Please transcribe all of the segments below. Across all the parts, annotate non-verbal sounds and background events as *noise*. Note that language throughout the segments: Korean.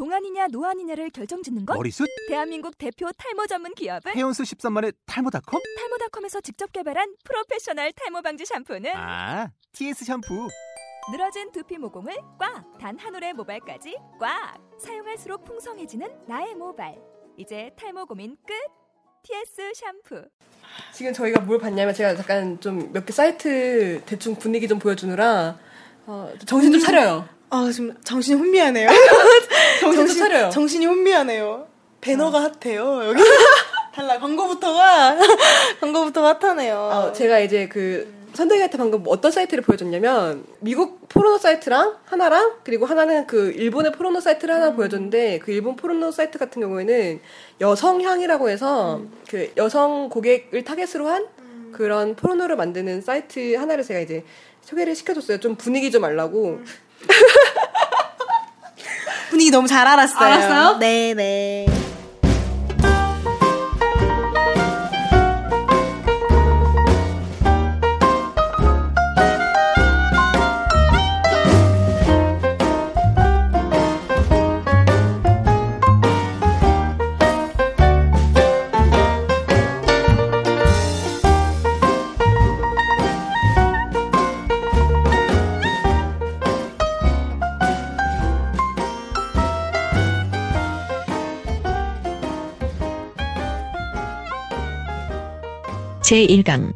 동안이냐 노안이냐를 결정짓는 것? 머리숱? 대한민국 대표 탈모 전문 기업은 헤어수 13만의 탈모닷컴? 탈모닷컴에서 직접 개발한 프로페셔널 탈모 방지 샴푸는 아, TS 샴푸. 늘어진 두피 모공을 꽉! 단 한 올의 모발까지 꽉! 사용할수록 풍성해지는 나의 모발. 이제 탈모 고민 끝! TS 샴푸. 지금 저희가 뭘 봤냐면 제가 잠깐 좀 몇 개 사이트 대충 분위기 좀 보여주느라 어, 정신 좀 차려요. 아 지금 정신이 혼미하네요. *laughs* 정신 좀 차려요. 정신이 혼미하네요. 배너가 핫해요 여기. *laughs* 달라 광고부터가 *laughs* 광고부터가 핫하네요. 어, 제가 이제 그 선생님한테 방금 어떤 사이트를 보여줬냐면 미국 포르노 사이트랑 하나랑 그리고 하나는 그 일본의 포르노 사이트를 하나 보여줬는데 그 일본 포르노 사이트 같은 경우에는 여성향이라고 해서 그 여성 고객을 타겟으로 한 그런 포르노를 만드는 사이트 하나를 제가 이제 소개를 시켜줬어요. 좀 분위기 좀 알라고. 분위기 너무 잘 알았어요. 알았어요? 네 네. 제1강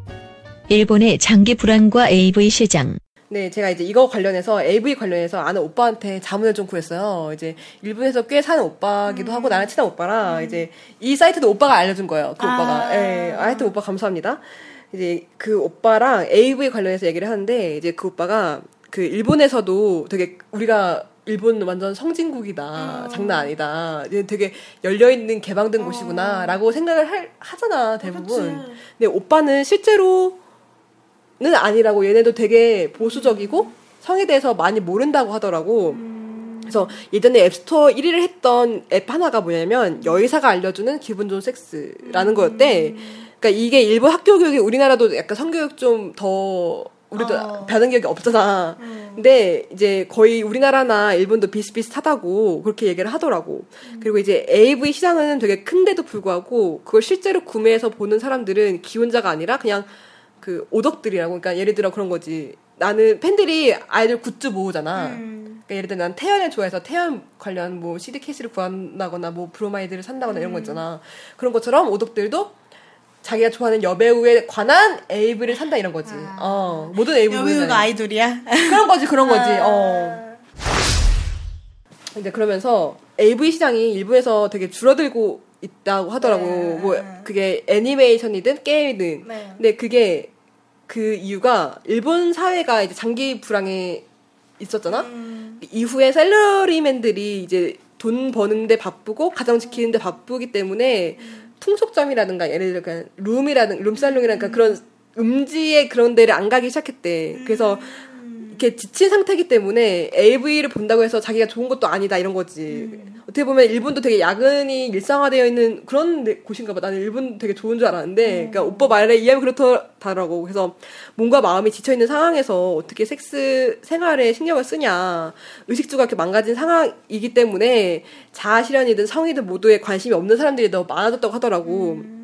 일본의 장기 불황과 AV 시장 네, 제가 이제 이거 관련해서 AV 관련해서 아는 오빠한테 자문을 좀 구했어요. 이제 일본에서 꽤 사는 오빠기도 하고 나랑 친한 오빠라 이제 이 사이트도 오빠가 알려준 거예요. 그 아. 오빠가. 예, 하여튼 오빠 감사합니다. 이제 그 오빠랑 AV 관련해서 얘기를 하는데 이제 그 오빠가 그 일본에서도 되게 우리가 일본 완전 성진국이다. 장난 아니다. 되게 열려있는 개방된 곳이구나. 라고 생각을 할- 하잖아, 대부분. 그치. 근데 오빠는 실제로 는 아니라고 얘네도 되게 보수적이고 성에 대해서 많이 모른다고 하더라고. 그래서 예전에 앱스토어 1위를 했던 앱 하나가 뭐냐면 여의사가 알려주는 기분 좋은 섹스라는 거였대. 그러니까 이게 일본 학교 교육이 우리나라도 약간 성교육 좀더 우리도 어. 배운 기억이 없잖아. 근데 이제 거의 우리나라나 일본도 비슷비슷하다고 그렇게 얘기를 하더라고. 그리고 이제 AV 시장은 되게 큰데도 불구하고 그걸 실제로 구매해서 보는 사람들은 기혼자가 아니라 그냥 그 오덕들이라고. 그러니까 예를 들어 그런 거지. 나는 팬들이 아이돌 굿즈 모으잖아. 그러니까 예를 들어 난 태연을 좋아해서 태연 관련 뭐 CD 케이스를 구한다거나 뭐 브로마이드를 산다거나 이런 거 있잖아. 그런 것처럼 오덕들도 자기가 좋아하는 여배우에 관한 AV를 산다 이런 거지. 어 모든 AV 여배우가 아이돌이야. 그런 거지 그런 거지. 어. 근데 그러면서 AV 시장이 일부에서 되게 줄어들고 있다고 하더라고. 네. 뭐 그게 애니메이션이든 게임이든. 네. 근데 그게 그 이유가 일본 사회가 이제 장기 불황에 있었잖아. 음. 이후에 셀러리맨들이 이제 돈 버는데 바쁘고 가정 지키는데 바쁘기 때문에 풍속점이라든가 예를 들어 룸이라든 룸살롱이라든가 그런 음지의 그런 데를 안 가기 시작했대. 그래서 이렇게 지친 상태이기 때문에 AV를 본다고 해서 자기가 좋은 것도 아니다 이런 거지. 어떻게 보면 일본도 되게 야근이 일상화되어 있는 그런 데- 곳인가 봐. 나는 일본 되게 좋은 줄 알았는데, 그러니까 오빠 말에 이해하면 그렇더라고. 그래서 몸과 마음이 지쳐 있는 상황에서 어떻게 섹스 생활에 신경을 쓰냐. 의식주가 이렇게 망가진 상황이기 때문에 자아 실현이든 성이든 모두에 관심이 없는 사람들이 더 많아졌다고 하더라고.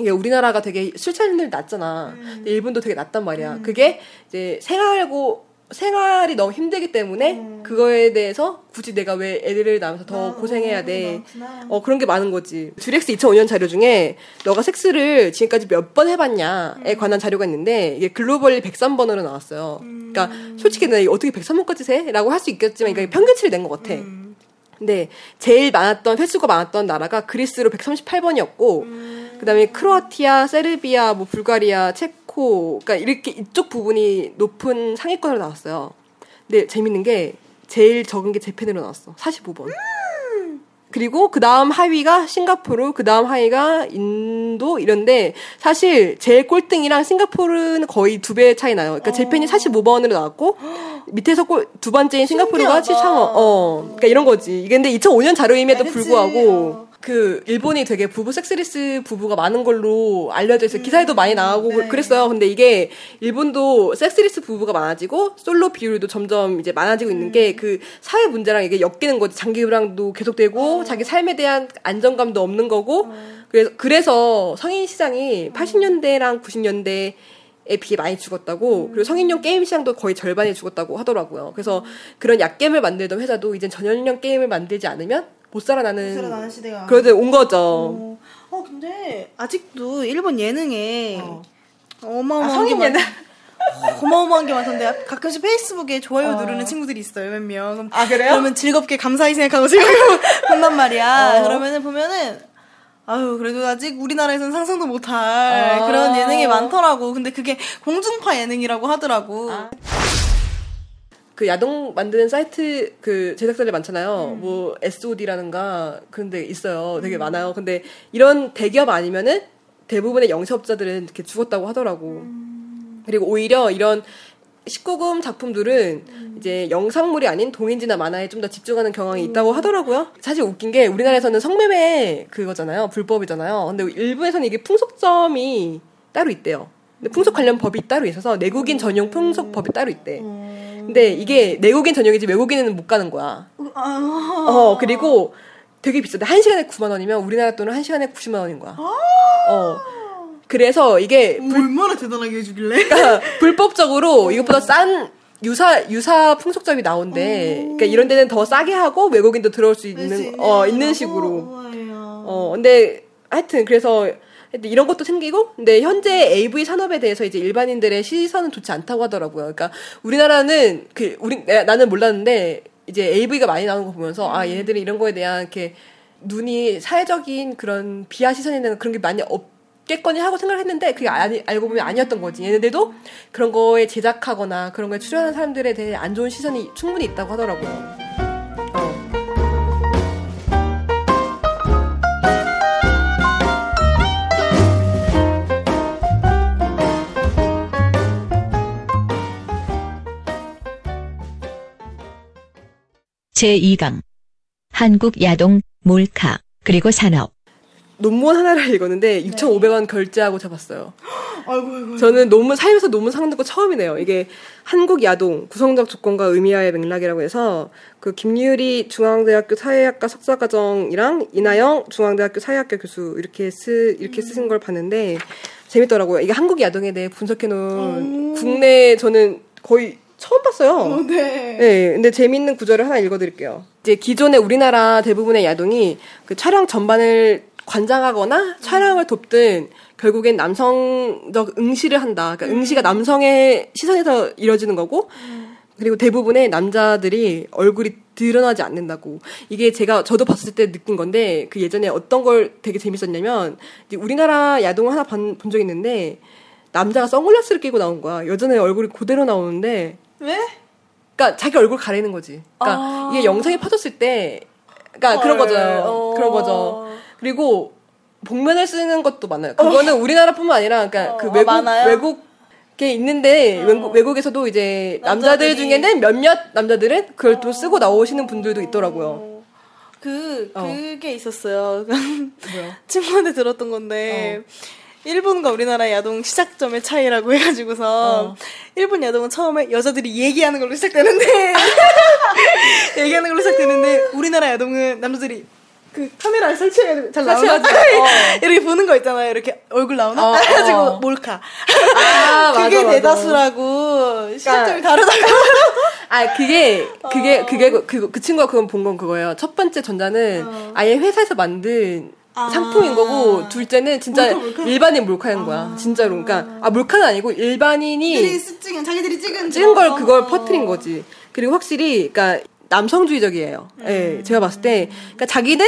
이게 우리나라가 되게 술차림들 낮잖아. 근데 일본도 되게 낮단 말이야. 그게 이제 생활고 생활이 너무 힘들기 때문에 그거에 대해서 굳이 내가 왜 애들을 낳으면서 더 고생해야 돼. 어 그런 게 많은 거지. 주렉스 2005년 자료 중에 너가 섹스를 지금까지 몇 번 해봤냐에 관한 자료가 있는데 이게 글로벌리 103번으로 나왔어요. 그러니까 솔직히 내가 어떻게 103번까지 세? 라고 할 수 있겠지만 이게 평균치를 낸 것 같아. 근데 제일 많았던 횟수가 많았던 나라가 그리스로 138번이었고 그다음에 크로아티아, 세르비아, 뭐 불가리아, 체코 그러니까 이렇게 이쪽 부분이 높은 상위권으로 나왔어요. 근데 재밌는 게 제일 적은 게 재팬으로 나왔어. 45번. 그리고 그 다음 하위가 싱가포르, 그 다음 하위가 인도 이런데 사실 제일 꼴등이랑 싱가포르는 거의 두 배 차이 나요. 그러니까 재팬이 45번으로 나왔고 *gasps* 밑에서 꼴, 두 번째인 싱가포르가 신기하다. 73원. 어, 그러니까 이런 거지. 이게 근데 2005년 자료임에도 그치. 불구하고 어. 그 일본이 되게 부부 섹스리스 부부가 많은 걸로 알려져 있어요. 기사에도 많이 나오고 네. 그랬어요. 근데 이게 일본도 섹스리스 부부가 많아지고 솔로 비율도 점점 이제 많아지고 있는 게그 사회 문제랑 이게 엮이는 거지. 장기 불황도 계속되고 자기 삶에 대한 안정감도 없는 거고 그래서 그래서 성인 시장이 80년대랑 90년대 에 비해 많이 죽었다고 그리고 성인용 게임 시장도 거의 절반이 죽었다고 하더라고요. 그래서 그런 약겜을 만들던 회사도 이제 전염용 게임을 만들지 않으면 못 살아나는 살아나는 시대가. 그러다 온 거죠. 어, 어, 근데 아직도 일본 예능에 어. 어마어마한 아, 성인 게 많- 예능? *laughs* 어마어마한 게 많던데 가끔씩 페이스북에 좋아요 어. 누르는 친구들이 있어요 몇 명. 아, 그래요? 그러면 즐겁게 감사히 생각하고 즐겁게 한단 *laughs* 말이야. 어. 그러면은 보면은 아유 그래도 아직 우리나라에서는 상상도 못할 아. 그런 예능이 많더라고. 근데 그게 공중파 예능이라고 하더라고. 아. 그 야동 만드는 사이트 그 제작사들 많잖아요. 뭐 SOD라는가 그런 데 있어요. 되게 많아요. 근데 이런 대기업 아니면은 대부분의 영세업자들은 이렇게 죽었다고 하더라고. 그리고 오히려 이런 19금 작품들은 이제 영상물이 아닌 동인지나 만화에 좀 더 집중하는 경향이 있다고 하더라고요. 사실 웃긴 게 우리나라에서는 성매매 그거잖아요. 불법이잖아요. 근데 일부에서는 이게 풍속점이 따로 있대요. 근데 풍속 관련 법이 따로 있어서 내국인 전용 풍속 법이 따로 있대. 근데 이게 내국인 전용이지 외국인은 못 가는 거야. 아. 어, 그리고 되게 비싸대. 한 시간에 9만 원이면 우리나라 돈은 한 시간에 90만 원인 거야. 어. 그래서 이게 뭐 얼마나 대단하게 해주길래? 그러니까 불법적으로 이것보다 싼 유사 유사 풍속점이 나온대. 그러니까 이런 데는 더 싸게 하고 외국인도 들어올 수 있는 어 있는 식으로. 어. 어 근데 하여튼 그래서 이런 것도 생기고 근데 현재 AV 산업에 대해서 이제 일반인들의 시선은 좋지 않다고 하더라고요. 그러니까 우리나라는 그 우리 내- 나는 몰랐는데 이제 AV가 많이 나오는 거 보면서 아 얘네들이 이런 거에 대한 이렇게 눈이 사회적인 그런 비하 시선에 대한 그런 게 많이 없겠거니 하고 생각을 했는데 그게 아니, 알고 보면 아니었던 거지. 얘네들도 그런 거에 제작하거나 그런 거에 출연하는 사람들에 대해 안 좋은 시선이 충분히 있다고 하더라고요. 제2강 한국 야동, 몰카, 그리고 산업 논문 하나를 읽었는데 6,500원 결제하고 잡았어요. *gasps* 아이고 아이고. 저는 논문 살면서 논문 상 듣고 처음이네요. 이게 한국 야동 구성적 조건과 의미와의 맥락이라고 해서 그 김유리 중앙대학교 사회학과 석사과정이랑 이나영 중앙대학교 사회학과 교수 이렇게 쓰 이렇게 쓰신 걸 봤는데 재밌더라고요. 이게 한국 야동에 대해 분석해 놓은 국내 저는 거의 처음 봤어요. 어, 네. 네, 근데 재밌는 구절을 하나 읽어드릴게요. 이제 기존의 우리나라 대부분의 야동이 그 촬영 전반을 관장하거나 촬영을 돕든 결국엔 남성적 응시를 한다. 그러니까 응시가 남성의 시선에서 이뤄지는 거고, 그리고 대부분의 남자들이 얼굴이 드러나지 않는다고. 이게 제가 저도 봤을 때 느낀 건데, 그 예전에 어떤 걸 되게 재밌었냐면, 우리나라 야동을 하나 본, 본 적이 있는데, 남자가 선글라스를 끼고 나온 거야. 여전히 얼굴이 그대로 나오는데, 왜? 그러니까 자기 얼굴 가리는 거지. 그러니까 아. 이게 영상이 퍼졌을 때, 그러니까 그런 헐, 거죠. 어. 그런 거죠. 그리고 복면을 쓰는 것도 많아요. 그거는 우리나라뿐만 아니라, 그러니까 어, 그 아, 외국? 외국에 있는데 외국 외국 에서도 이제 남자들 남자들이. 중에는 몇몇 남자들은 그걸 또 쓰고 나오시는 분들도 있더라고요. 그 어. 그게 있었어요. *laughs* 친구한테 들었던 건데 어. 일본과 우리나라 야동 시작점의 차이라고 해가지고서 어. 일본 야동은 처음에 여자들이 얘기하는 걸로 시작되는데 *laughs* 얘기하는 걸로 시작되는데 우리나라 야동은 남자들이 그 카메라를 설치해가지고 잘 나오나 *laughs* 어. 이렇게 보는 거 있잖아요. 이렇게 얼굴 나오나 어, 해가지고 어. 몰카 아, *laughs* 그게 맞아, 맞아. 대다수라고 시작점이 다르다고. 아 그게 그게 어. 그게 그, 그 친구가 그건 본 건 그거예요. 첫 번째 전자는 아예 회사에서 만든 아. 상품인 거고 둘째는 진짜 몰카, 몰카? 일반인 몰카인 거야. 진짜로. 그러니까 아 몰카는 아니고 일반인이 찍은 자기들이 찍은 찍은 걸 그걸 어. 퍼뜨린 거지. 그리고 확실히 그러니까 남성주의적이에요. 예, 제가 봤을 때 그러니까 자기는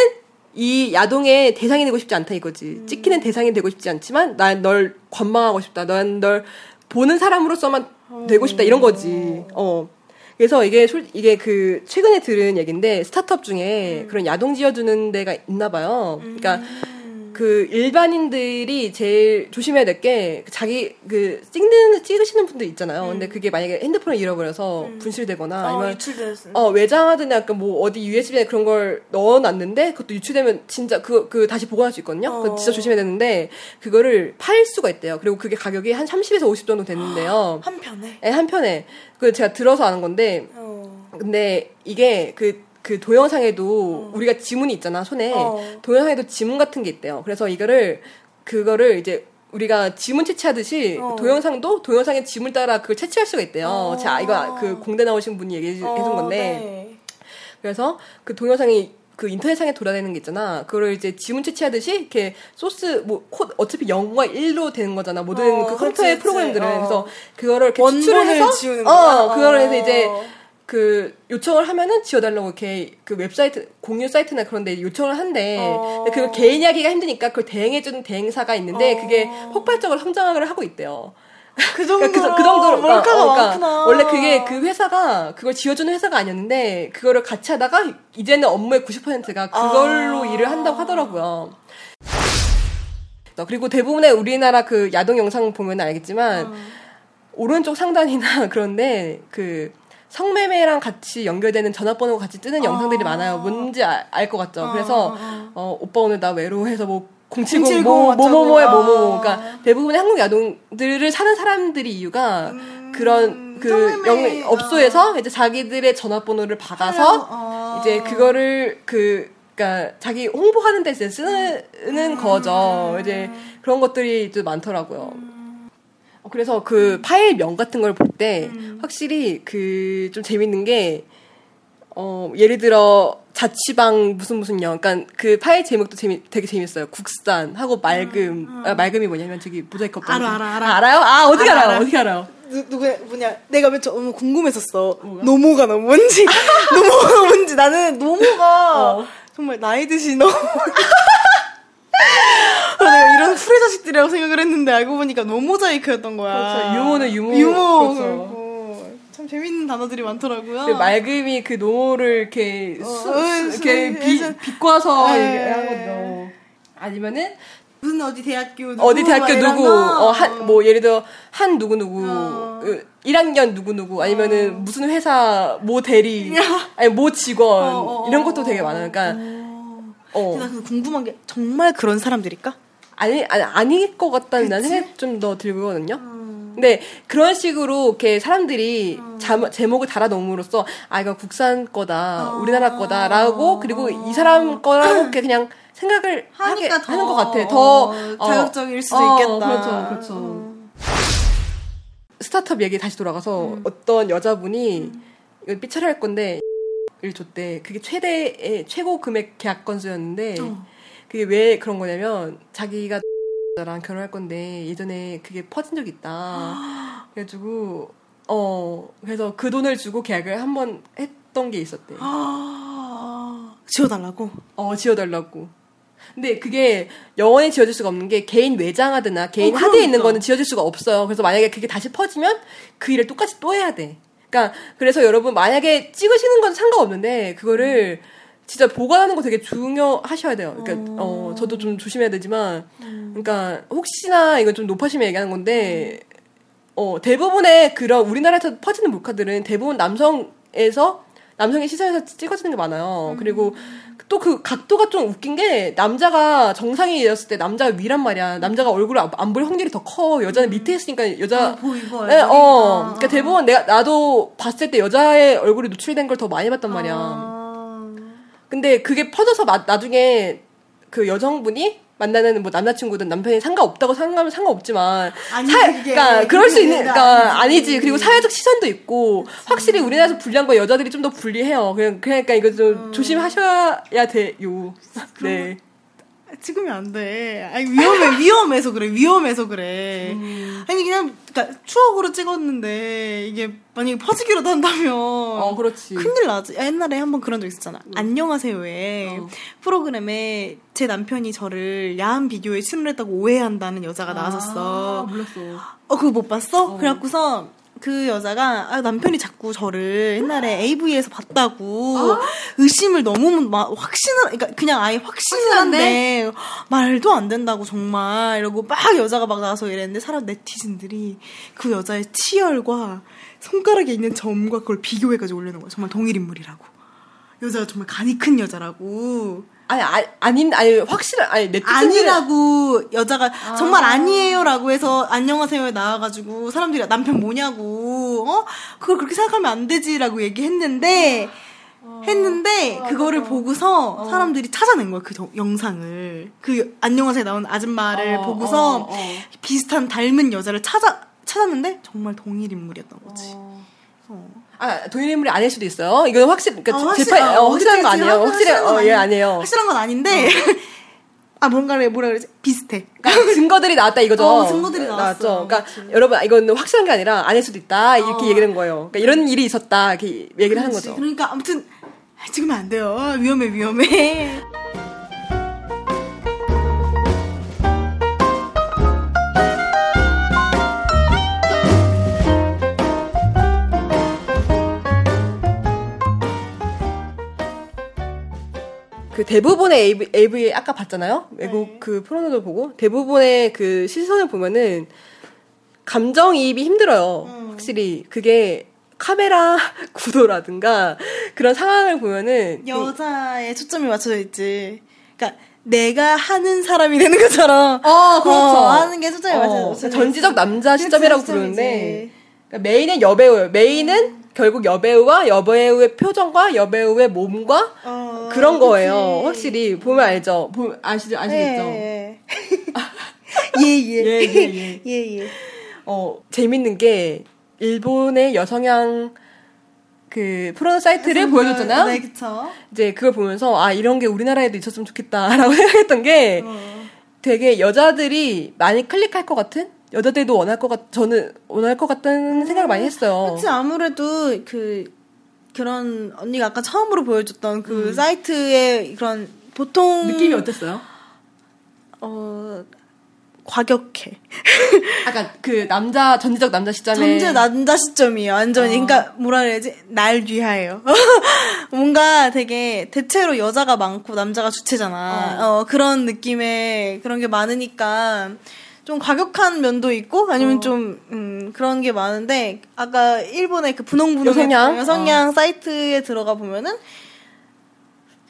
이 야동의 대상이 되고 싶지 않다 이거지. 찍히는 대상이 되고 싶지 않지만 난 널 관망하고 싶다. 난 널 보는 사람으로서만 되고 싶다 이런 거지. 어. 그래서 이게 솔 이게 그 최근에 들은 얘기인데 스타트업 중에 그런 야동 지어주는 데가 있나 봐요. 그러니까 그 일반인들이 제일 조심해야 될 게 자기 그 찍는 찍으시는 분들 있잖아요. 근데 그게 만약에 핸드폰을 잃어버려서 분실되거나 어, 아니면 유출됐어. 어 외장하든 약간 뭐 어디 USB에 그런 걸 넣어놨는데 그것도 유출되면 진짜 그그 다시 보관할 수 있거든요. 그거 진짜 어. 조심해야 되는데 그거를 팔 수가 있대요. 그리고 그게 가격이 한 30에서 50 정도 되는데요. 한 편에. 네, 한 편에 그 제가 들어서 아는 건데 어. 근데 이게 그, 그 동영상에도 우리가 지문이 있잖아, 손에. 어. 동영상에도 지문 같은 게 있대요. 그래서 이거를, 그거를 이제 우리가 지문 채취하듯이 어. 동영상도 동영상의 지문 따라 그걸 채취할 수가 있대요. 어. 자, 이거 그 공대 나오신 분이 얘기해 주- 해준 건데. 네. 그래서 그 동영상이 그 인터넷상에 돌아다니는 게 있잖아. 그거를 이제 지문 채취하듯이 이렇게 소스 뭐 코, 어차피 0과 1로 되는 거잖아. 모든 어, 그 컴퓨터의. 프로그램들은 어. 그래서 그거를 이렇게 추출을 원본을 해서 지우는 거야? 어, 그거를 해서 이제 어. 그 요청을 하면은 지워달라고 이렇게 그 웹사이트 공유 사이트나 그런 데 요청을 한대. 어. 근데 그걸 개인하기가 힘드니까 그걸 대행해주는 대행사가 있는데 어. 그게 폭발적으로 성장을 하고 있대요. 그 정도로 *laughs* 그러니까 그, 그 정도로 몰카가 그러니까, 어, 그러니까 많구나. 원래 그게 그 회사가 그걸 지어주는 회사가 아니었는데 그거를 같이 하다가 이제는 업무의 90%가 그걸로 아. 일을 한다고 하더라고요. 그리고 대부분의 우리나라 그 야동 영상 보면 알겠지만 어. 오른쪽 상단이나 *laughs* 그런데 그 성매매랑 같이 연결되는 전화번호 같이 뜨는 영상들이 많아요. 뭔지 알 것 같죠. 그래서 어, 오빠 오늘 나 외로워해서 뭐 070, 070 뭐, 어쩌고. 뭐뭐뭐에 아. 뭐뭐. 그러니까 대부분의 한국 야동들을 사는 사람들이 이유가 그런 그 음, 성매매, 영, 업소에서 이제 자기들의 전화번호를 받아서 어. 이제 그거를 그 그러니까 자기 홍보하는 데 쓰는 음. 거죠. 이제 그런 것들이 좀 많더라고요. 음. 어, 그래서 그 파일명 같은 걸 볼 때 확실히 그 좀 재밌는 게 어, 예를 들어 자취방 무슨 무슨 영, 그러니까 그 파일 제목도 재미, 되게 재밌어요. 국산 하고 맑음, 아, 맑음이 뭐냐면 저기 모자이크 없던 음, 알아, 거. 알아, 알아. 알아요? 아 어떻게 알아? 알아. 어떻게 알아요? 누, 누구 뭐냐 내가 왜 너무 궁금했었어 노모가 너무 뭔지 *laughs* 노모가 뭔지 나는 노모가 어. 정말 나이 드신 너무 *laughs* 내가 이런 프레 자식들이라고 생각을 했는데 알고 보니까 노모자이크였던 거야 그렇죠. 유모는 유모. 유모 그렇죠. 참 재밌는 단어들이 많더라고요 그 맑음이 그 노를 이렇게 수, 어, 수- 수- 이렇게 비, 수- 비꼬아서 네. 얘기한 거죠. 아니면은 무슨 어디 대학교 누구 어디 대학교 누구, 거. 어, 한, 뭐, 예를 들어, 한 누구 누구, 어. 그 1학년 누구 누구, 아니면은 무슨 회사, 모 대리, *laughs* 아니, 모 직원, 어, 어, 어, 이런 것도 되게 많아요. 그러니까, 어, 나그 궁금한 게 정말 그런 사람들일까? 아니, 아니, 아닐 것 같다는 난 생각이 좀더 들거든요. 근데 그런 식으로 이렇게 사람들이 자, 제목을 달아 놓음으로써 아 이거 국산 거다 우리나라 거다라고 그리고 이 사람 거라고 이렇게 그냥 생각을 하게 하니까 더 하는 것 같아. 더 어, 자극적일 수도 어, 있겠다. 그렇죠, 그렇죠. 스타트업 얘기 다시 돌아가서 어떤 여자분이 이거 삐처리 할 건데 를 줬대. 그게 최대의 최고 금액 계약 건수였는데 그게 왜 그런 거냐면 자기가 랑 결혼할 건데 예전에 그게 퍼진 적이 있다. *gasps* 그래가지고 어 그래서 그 돈을 주고 계약을 한 번 했던 게 있었대. 아, *gasps* 지워달라고? 어 지워달라고. 근데 그게 영원히 지워질 수가 없는 게 개인 외장하드나 개인 어, 하드에 있는 그러니까. 거는 지워질 수가 없어요. 그래서 만약에 그게 다시 퍼지면 그 일을 똑같이 또 해야 돼. 그러니까 그래서 여러분 만약에 찍으시는 건 상관없는데 그거를 진짜 보관하는 거 되게 중요하셔야 돼요. 그러니까 어 저도 좀 조심해야 되지만 그러니까 혹시나 이건 좀 높아심에 얘기하는 건데 어 대부분의 그런 우리나라에서 퍼지는 몰카들은 대부분 남성에서 남성의 시선에서 찍어지는 게 많아요. 그리고 또 그 각도가 좀 웃긴 게 남자가 정상이었을 때 남자가 위란 말이야. 남자가 얼굴을 안 볼 확률이 더 커. 여자는 밑에 있으니까 여자 보이고 네, 어. 그러니까 대부분 내가 나도 봤을 때 여자의 얼굴이 노출된 걸 더 많이 봤단 말이야. 아. 근데 그게 퍼져서 마- 나중에 그 여성분이 만나는 뭐 남자친구든 남편이 상관없다고 생각하면 상관없지만 사- 그게. 그러니까 그럴 수 있는 그러니까 아니지. 아니지. 그리고 사회적 시선도 있고 확실히 우리나라에서 불리한 거 여자들이 좀 더 불리해요. 그냥 그러니까 이거 좀 조심하셔야 돼요. 네. 찍으면 안 돼. 아니, 위험해, 위험해서 그래, 위험해서 그래. 아니, 그냥, 그니까, 추억으로 찍었는데, 이게, 만약에 퍼지기라도 한다면. 어, 그렇지. 큰일 나지. 아, 옛날에 한번 그런 적 있었잖아. 안녕하세요에 어. 프로그램에 제 남편이 저를 야한 비디오에 출연했다고 오해한다는 여자가 나왔었어. 아, 몰랐어. 어, 그거 못 봤어? 그래갖고서 그 여자가 아, 남편이 자꾸 저를 옛날에 AV에서 봤다고 의심을 너무 막 확신을 그러니까 그냥 아예 확신을 한데? 말도 안 된다고 정말. 이러고 막 여자가 막 나와서 이랬는데 사람 네티즌들이 그 여자의 치열과 손가락에 있는 점과 그걸 비교해가지고 올리는 거야. 정말 동일 인물이라고 여자가 정말 간이 큰 여자라고. 아니, 아, 아닌, 아니, 확실한, 아니, 네티즌들 아니라고. 여자가 정말 아니에요 라고 해서 안녕하세요에 나와가지고 사람들이 남편 뭐냐고. 어? 그걸 그렇게 생각하면 안 되지 라고 얘기했는데 했는데 그거를 보고서 사람들이 찾아낸 거야 그 저- 영상을. 그 안녕하세요 나온 아줌마를 어, 보고서 어, 어. 비슷한 닮은 여자를 찾아 찾았는데 정말 동일 인물이었던 거지. 어. 아, 동일 인물이 아닐 수도 있어요. 이건 확실, 그러니까 어, 확실- 재판, 어, 어, 확실한 거. 아니에요. 확실한 건 어, 예, 아니- 아니에요. 확실한 건 아닌데 *laughs* 아 뭔가를 뭐라 그러지 비슷해. *laughs* 그러니까 증거들이 나왔다 이거죠. 어, 증거들이 나왔어. 그러니까 그치. 여러분 이건 확실한 게 아니라 아닐 수도 있다 이렇게 어. 얘기하는 거예요. 그러니까 이런 일이 있었다 이렇게 얘기를 하는 그치. 거죠. 그러니까 아무튼 아, 찍으면 안 돼요. 위험해 위험해. *laughs* 그 대부분의 AV, AV 아까 봤잖아요. 외국 그 포르노도 보고 대부분의 그 시선을 보면은 감정이입이 힘들어요. 확실히 그게 카메라 *laughs* 구도라든가 그런 상황을 보면은 여자의 초점이 맞춰져 있지. 그러니까 내가 하는 사람이 되는 것처럼 어, 그렇죠. 어, 하는 게 초점이 어, 맞춰져 있지. 전지적 남자 시점이라고. 부르는데 그러니까 메인은 여배우예요. 메인은 결국 여배우와 여배우의 표정과 여배우의 몸과 어, 그런 거예요. 그치. 확실히 보면 알죠. 보면 아시죠? 아시겠죠? 예, 예. *laughs* 예, 예. 예, 예, 예. 예, 예. 어, 재밌는 게 일본의 여성향 그 프로노 사이트를 보여줬잖아요. 네, 그쵸. 이제 그걸 보면서 아 이런 게 우리나라에도 있었으면 좋겠다라고 *laughs* 생각했던 게 어. 되게 여자들이 많이 클릭할 것 같은 여자들도 원할 것 같, 저는 원할 것 같다는 생각을 많이 했어요. 그치, 아무래도 그, 그런, 언니가 아까 처음으로 보여줬던 그 사이트의 그런, 보통. 음. 느낌이 어땠어요? 어, 과격해. *laughs* 아까 그 남자 전지적 남자 시점에 전제 남자 시점이에요, 완전히. 어. 그러니까, 뭐라 그래야지? 날 위하여. *laughs* 뭔가 되게, 대체로 여자가 많고 남자가 주체잖아. 어, 그런 느낌의, 그런 게 많으니까, 좀 과격한 면도 있고, 아니면 어. 좀, 음, 그런 게 많은데, 아까 일본의 그 분홍분홍 여성향? 여성향 사이트에 들어가 보면은,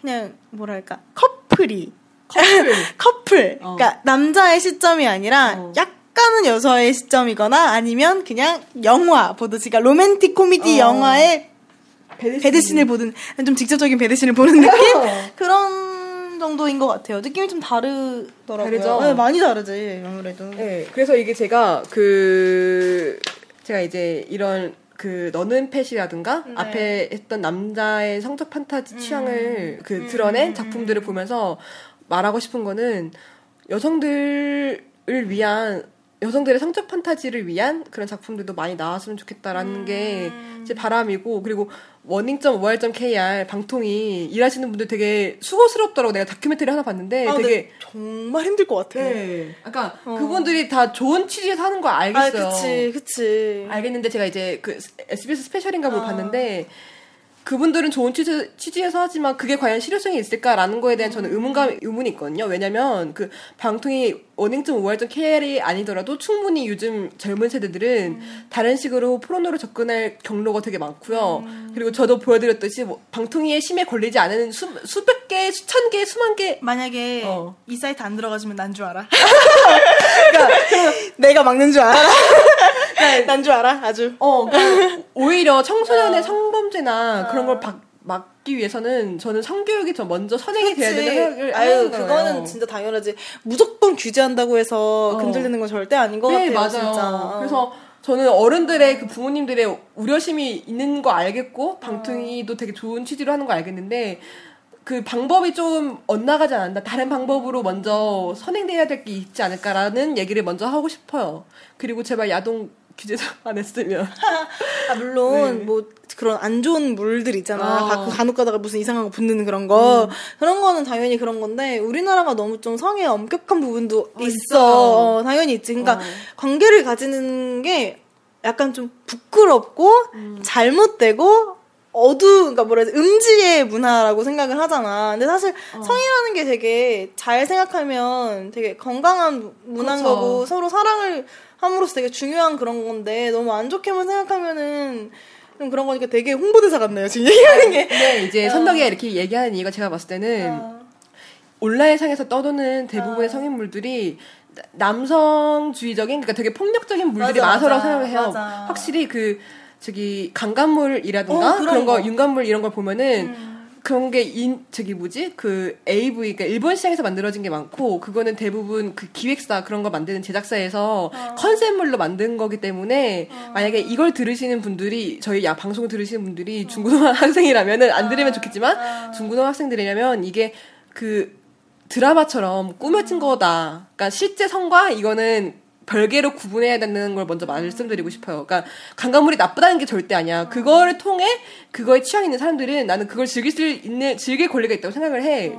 그냥, 뭐랄까, 커플이, 커플 *laughs* 커플. 어. 그러니까 남자의 시점이 아니라 어. 약간은 여자의 시점이거나 아니면 그냥 영화 보듯이 그러니까 로맨틱 코미디 어. 영화의 배드신을 보든 좀 직접적인 배드신을 보는 느낌 *laughs* 어. 그런 정도인 것 같아요. 느낌이 좀 다르더라고요. 다르죠? 네, 많이 다르지 아무래도. 네, 그래서 이게 제가 그 제가 이제 이런 그 너는 펫이라든가 네. 앞에 했던 남자의 성적 판타지 취향을 그 드러낸 작품들을 보면서 말하고 싶은 거는 여성들을 위한 여성들의 성적 판타지를 위한 그런 작품들도 많이 나왔으면 좋겠다라는 게제 바람이고 그리고 워닝.올.kr 방통이 일하시는 분들 되게 수고스럽더라고 내가 다큐멘터리 하나 봤는데 아, 되게 정말 힘들 것 같아. 네. 아까 그분들이 다 좋은 취지에서 하는 거 아, 알겠어요. 그치, 그치. 알겠는데 제가 이제 그 SBS 스페셜인가 뭘 아. 봤는데 그분들은 좋은 취지, 취지에서 하지만 그게 과연 실효성이 있을까라는 거에 대한 저는 의문감, 의문이 있거든요. 왜냐면 그 방통이 워닝.5할.kr이 아니더라도 충분히 요즘 젊은 세대들은 다른 식으로 포르노로 접근할 경로가 되게 많고요. 그리고 저도 보여드렸듯이 뭐 방통위의 심에 걸리지 않은 수, 수백 개, 수천 개, 수만 개 만약에 어. 이 사이트 안 들어가주면 난 줄 알아. *laughs* *laughs* 내가 막는 줄 알아. *laughs* 난 줄 알아, 아주. 어, 그러니까 *laughs* 오히려 청소년의 성범죄나 그런 걸 박, 막기 위해서는 저는 성교육이 더 먼저 선행이 돼야 된다는 생각을 아유, 하는 거예요. 그거는 진짜 당연하지. 무조건 규제한다고 해서 어. 근절되는 건 절대 아닌 것 네, 같아요, 맞아요. 진짜. 어. 그래서 저는 어른들의 그 부모님들의 우려심이 있는 거 알겠고 방통위도 되게 좋은 취지로 하는 거 알겠는데 그 방법이 좀 엇나가지 않는다. 다른 방법으로 먼저 선행돼야 될 게 있지 않을까라는 얘기를 먼저 하고 싶어요. 그리고 제발 야동 규제도 *laughs* 안 했으면. 아, 물론 네. 뭐 그런 안 좋은 물들 있잖아. 어. 음. 가끔 간혹 가다가 무슨 이상한 거 붙는 그런 거. 그런 거는 당연히 그런 건데 우리나라가 너무 좀 성에 엄격한 부분도 있어. 있어요. 어, 당연히 있지. 그러니까 어. 관계를 가지는 게 약간 좀 부끄럽고 잘못되고 어두 그러니까 뭐라 해야 돼 음지의 문화라고 생각을 하잖아. 근데 사실 성이라는 게 되게 잘 생각하면 되게 건강한 문화인 그렇죠. 거고 서로 사랑을 함으로써 되게 중요한 그런 건데 너무 안 좋게만 생각하면은 좀 그런 거니까 되게 홍보대사 같네요 지금 얘기하는 게. 근데 이제 선덕이가 이렇게 얘기하는 이유가 제가 봤을 때는 어. 온라인상에서 떠도는 대부분의 성인물들이 나- 남성주의적인 그러니까 되게 폭력적인 물들이 맞아, 많아서라고 생각을 해요. 맞아. 확실히 그 저기 강간물이라든가 어, 그런 그런 거, 거. 음. 윤간물 이런 걸 보면은 그런 게 인, 저기 뭐지 그 AV 그러니까 일본 시장에서 만들어진 게 많고 그거는 대부분 그 기획사 그런 거 만드는 제작사에서 어. 컨셉물로 만든 거기 때문에 만약에 이걸 들으시는 분들이 저희 야 방송을 들으시는 분들이 어. 중고등학생이라면은 *laughs* 안 아. 들으면 좋겠지만 중고등학생들이라면 이게 그 드라마처럼 꾸며진 거다. 그러니까 실제 성과 이거는 별개로 구분해야 되는 걸 먼저 말씀드리고 싶어요. 그러니까 강간물이 나쁘다는 게 절대 아니야. 그거를 통해 그거에 취향 있는 사람들은 나는 그걸 즐길 수 있는 즐길 권리가 있다고 생각을 해.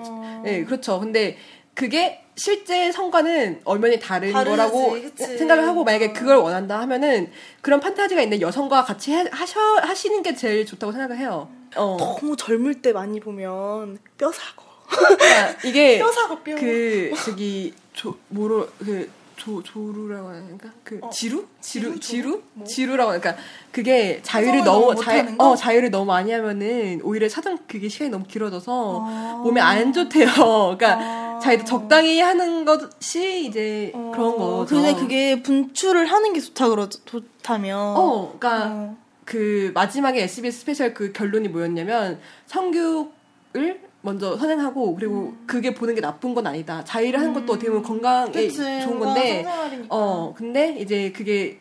네, 그렇죠. 근데 그게 실제 성과는 엄연히 다른 다르지, 거라고 그치. 생각을 하고 만약에 그걸 원한다 하면은 그런 판타지가 있는 여성과 같이 해- 하셔 하시는 게 제일 좋다고 생각을 해요. 어. 너무 젊을 때 많이 보면 뼈 사고. 그러니까 이게 *laughs* 뼈 사고 뼈. 그 저기 조 뭐로 그 조, 조루라고 하는가? 그 어. 지루? 지루? 지루? 지루? 뭐? 지루라고 하니까 그게 자유를 너무 자유? 어 자유를 너무 많이 하면은 오히려 사정 그게 시간이 너무 길어져서 아. 몸에 안 좋대요. *laughs* 그러니까 아. 자유도 적당히 하는 것이 이제 그런 거죠. 근데 그게 분출을 하는 게 좋다 그러 좋다면. 어, 그러니까 어. 그 마지막에 SBS 스페셜 그 결론이 뭐였냐면 성교육을 먼저 선행하고 그리고 그게 보는 게 나쁜 건 아니다. 자위를 하는 것도 어떻게 보면 건강에 그치, 좋은 건데. 어 근데 이제 그게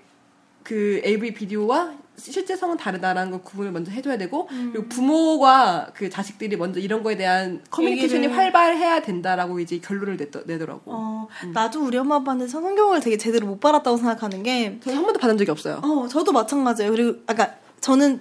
그 AV 비디오와 실제 성은 다르다라는 걸 구분을 먼저 해줘야 되고 그리고 부모와 그 자식들이 먼저 이런 거에 대한 커뮤니케이션이 얘기를. 활발해야 된다라고 이제 결론을 내, 내더라고. 어, 나도 우리 엄마 아빠한테 성교육을 되게 제대로 못 받았다고 생각하는 게, 저는 한 번도 받은 적이 없어요. 어, 저도 마찬가지예요. 그리고, 아까, 저는,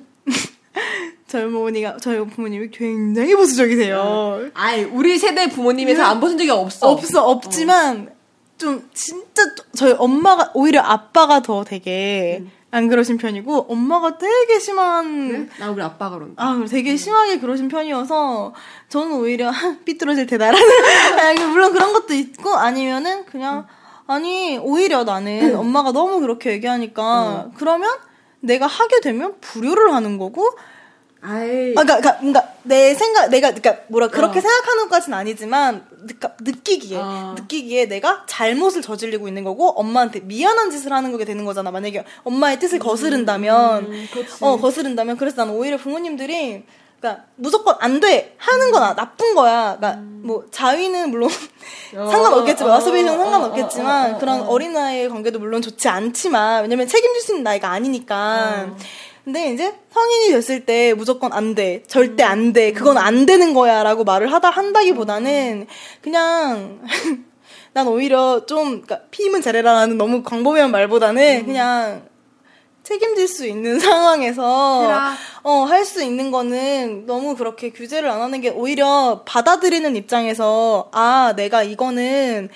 저희 어머니가, 저희 부모님이 굉장히 보수적이세요. 아이 우리 세대 부모님에서 안 보신 적이 없어. 없어, 없지만, 좀, 진짜, 저희 엄마가, 오히려 아빠가 더 되게, 안 그러신 편이고, 엄마가 되게 심한, 그래? 나 우리 아빠가 그런다. 아, 되게 심하게 그러신 편이어서 저는 오히려 *laughs* 삐뚤어질 테다라는 *laughs* 아니, 물론 그런 것도 있고 아니면은 그냥 아니 오히려 나는 엄마가 너무 그렇게 얘기하니까 그러면 내가 하게 되면 불효를 하는 거고 아이. 아, 그러니까, 그러니까, 그러니까 내 생각, 내가 그러니까 뭐라 그렇게 어. 생각하는 것까지는 아니지만 느까, 느끼기에 어. 느끼기에 내가 잘못을 저지르고 있는 거고 엄마한테 미안한 짓을 하는 거게 되는 거잖아. 만약에 엄마의 뜻을 거스른다면, 음. 어 거스른다면 그래서 나는 오히려 부모님들이 그러니까 무조건 안 돼 하는 건 아- 나쁜 거야. 그러니까 뭐 자위는 물론 어, *laughs* 상관없겠지만 어, 어, 상관없겠지만 어, 그런 어. 어린 아이의 관계도 물론 좋지 않지만 왜냐면 책임질 수 있는 나이가 아니니까. 어. 근데 이제 성인이 됐을 때 무조건 안 돼. 절대 음. 안 돼. 그건 안 되는 거야. 라고 말을 하다 한다기보다는 그냥 *laughs* 난 오히려 좀, 그니까 피임은 잘해라라는 너무 광범위한 음. 말보다는 그냥 책임질 수 있는 *laughs* 상황에서 해라. 어, 할 수 있는 거는 너무 그렇게 규제를 안 하는 게 오히려 받아들이는 입장에서 아, 내가 이거는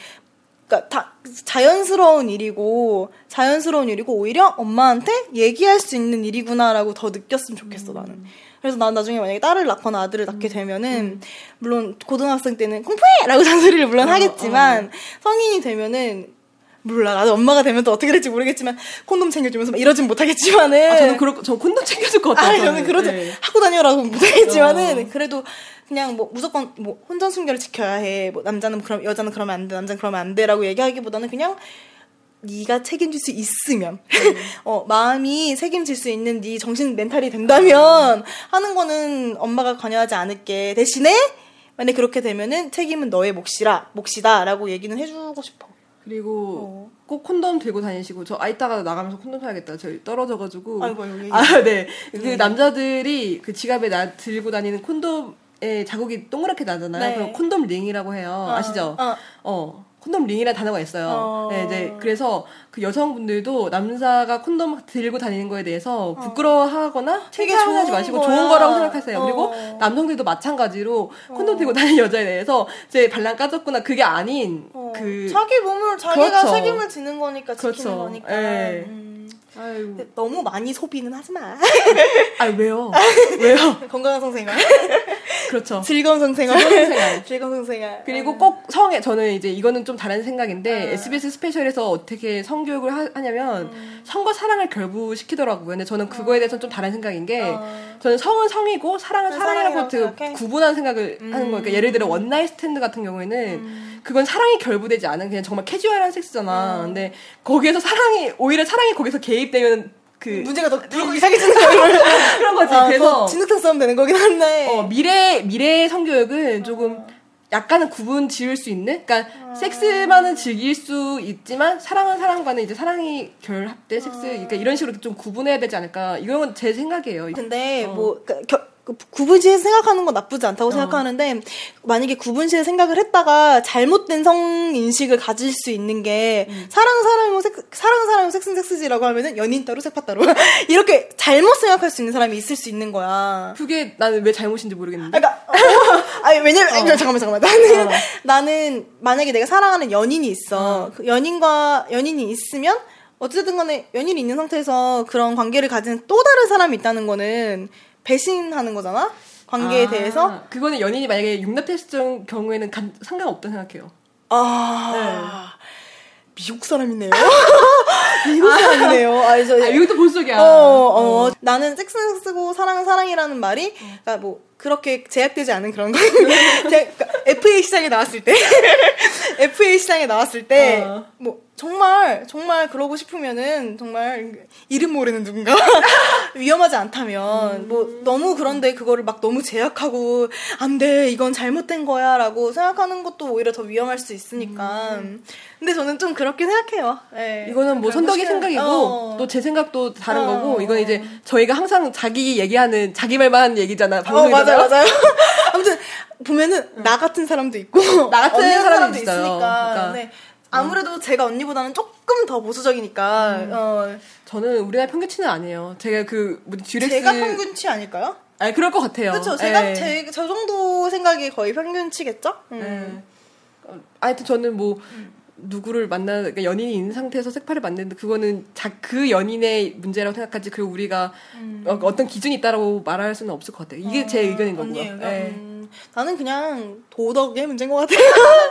그러니까 다 자연스러운 일이고 자연스러운 일이고 오히려 엄마한테 얘기할 수 있는 일이구나라고 더 느꼈으면 좋겠어 나는. 그래서 난 나중에 만약에 딸을 낳거나 아들을 낳게 되면은 물론 고등학생 때는 공부해라고 *laughs* 잔소리를 물론 하겠지만 성인이 되면은 몰라 나도 엄마가 되면 또 어떻게 될지 모르겠지만 콘돔 챙겨주면서 막 이러진 못하겠지만은 아, 저는 그렇, 저 콘돔 챙겨줄 것 같아요. 아, 저는 그러지 네. 하고 다녀라고 못하겠지만은 어. 그래도 그냥 뭐 무조건 뭐 혼전 순결을 지켜야 해. 뭐 남자는 그럼 여자는 그러면 안 돼. 남자는 그러면 안 돼라고 얘기하기보다는 그냥 네가 책임질 수 있으면 *laughs* 어 마음이 책임질 수 있는 네 정신 멘탈이 된다면 하는 거는 엄마가 관여하지 않을게. 대신에 만약 그렇게 되면은 책임은 너의 몫이라 몫이다라고 얘기는 해주고 싶어. 그리고 어. 꼭 콘돔 들고 다니시고 저 아 이따가 나가면서 콘돔 사야겠다. 저희 떨어져가지고. 아이고, 아이고, 얘기. 아 네. 그 남자들이 그 지갑에 나 들고 다니는 콘돔 에 자국이 동그랗게 나잖아요. 네. 그럼 콘돔 링이라고 해요. 아시죠? 어. 어. 콘돔 링이라는 단어가 있어요. 어. 네, 네. 그래서 그 여성분들도 남자가 콘돔 들고 다니는 거에 대해서 부끄러워하거나 어. 창피하지 좋은 마시고 거야. 좋은 거라고 생각하세요. 어. 그리고 남성들도 마찬가지로 콘돔 들고 다니는 여자에 대해서 쟤 발랑 까졌구나 그게 아닌 어, 그 자기 몸을 자기가 그렇죠. 책임을 지는 거니까 지키는 그렇죠. 거니까. 예. 음. 너무 많이 소비는 하지 마. 아 왜요? 왜요? *laughs* 건강한 성생활. 그렇죠. 즐거운 성생활. 즐거운 생활. *laughs* 즐거운 성생활. 그리고 꼭 성에 저는 이제 이거는 좀 다른 생각인데 어. SBS 스페셜에서 어떻게 성교육을 하, 냐면 음. 성과 사랑을 결부시키더라고요. 근데 저는 그거에 대해서는 좀 다른 생각인 게 어. 저는 성은 성이고 사랑은 네, 사랑이라고 그? 구분하는 생각을 하는 거예요. 그러니까 예를 들어 one night stand 같은 경우에는 그건 사랑이 결부되지 않은 그냥 정말 캐주얼한 섹스잖아. 근데 거기에서 사랑이 오히려 사랑이 거기서 개입되면 그 문제가 더 더 이상해지는 거예요. 그런 거지. 아, 그래서 더 진흙탕 싸움 되는 거긴 한데. 어, 미래 미래 성교육은 조금 약간은 구분 지을 수 있는, 그러니까 섹스만은 즐길 수 있지만 사랑은 사랑과는 이제 사랑이 결합된 섹스, 그러니까 이런 식으로 좀 구분해야 되지 않을까. 이건 제 생각이에요. 근데 어. 뭐 그, 겨- 그 구분시에서 생각하는 건 나쁘지 않다고 생각하는데 만약에 구분시에 생각을 했다가 잘못된 성 인식을 가질 수 있는 게 사랑 사랑이고 섹 사랑 사랑이고 섹스 섹스지라고 하면은 연인 따로 색파 따로 *laughs* 이렇게 잘못 생각할 수 있는 사람이 있을 수 있는 거야. 그게 나는 왜 잘못인지 모르겠는데. 아, 그러니까 어, 아니 왜냐면 아니, 잠깐만 잠깐만. 나는 나는 만약에 내가 사랑하는 연인이 있어. 그 연인과 연인이 있으면 어쨌든 간에 연인이 있는 상태에서 그런 관계를 가진 또 다른 사람이 있다는 거는 배신하는 거잖아 관계에 아, 대해서 그거는 연인이 만약에 테스트 경우에는 간- 상관없다고 생각해요. 아 미국 사람이네요 *laughs* 미국 사람이네요 아, 저, 아, 이것도 본속이야. 어, 어, 나는 섹스는 섹스고 사랑은 사랑이라는 말이, 그러니까 뭐, 그렇게 제약되지 않은 그런 거. 제- 그러니까 FA 시장에 나왔을 때, *laughs* FA 시장에 나왔을 때, 어. 뭐, 정말, 정말 그러고 싶으면은, 정말, 이름 모르는 누군가, *laughs* 위험하지 않다면, 뭐, 너무 그런데 그거를 막 너무 제약하고, 안 돼, 이건 잘못된 거야, 라고 생각하는 것도 오히려 더 위험할 수 있으니까. 근데 저는 좀 그렇게 생각해요. 예. 이거는 뭐 선덕이 생각이고 어. 또제 생각도 다른 어. 거고 이건 이제 저희가 항상 자기 얘기하는 자기 말만 얘기잖아 어, 방송에서 맞아요, 맞아요. *laughs* 아무튼, 보면은, 나 같은 사람도 있고, 나 같은 사람도 있어요. 있으니까. 그러니까. 네. 아무래도 제가 언니보다는 조금 더 보수적이니까, 음. 어, 저는 우리나라 평균치는 아니에요. 제가 그 뭐지 듀렉스 제가 평균치 아닐까요? 아니 그럴 것 같아요. 그렇죠. 제가 예. 제, 저 정도 생각이 거의 평균치겠죠? 음. 예. 어, 하여튼 저는 뭐 누구를 만나 그러니까 연인이 있는 상태에서 색파를 만드는데 그거는 자, 그 연인의 문제라고 생각하지 그 우리가 어, 떤 기준이 있다라고 말할 수는 없을 것 같아요. 이게 제 의견인 거고요. 예. 음, 나는 그냥 도덕의 문제인 것 같아요. *laughs*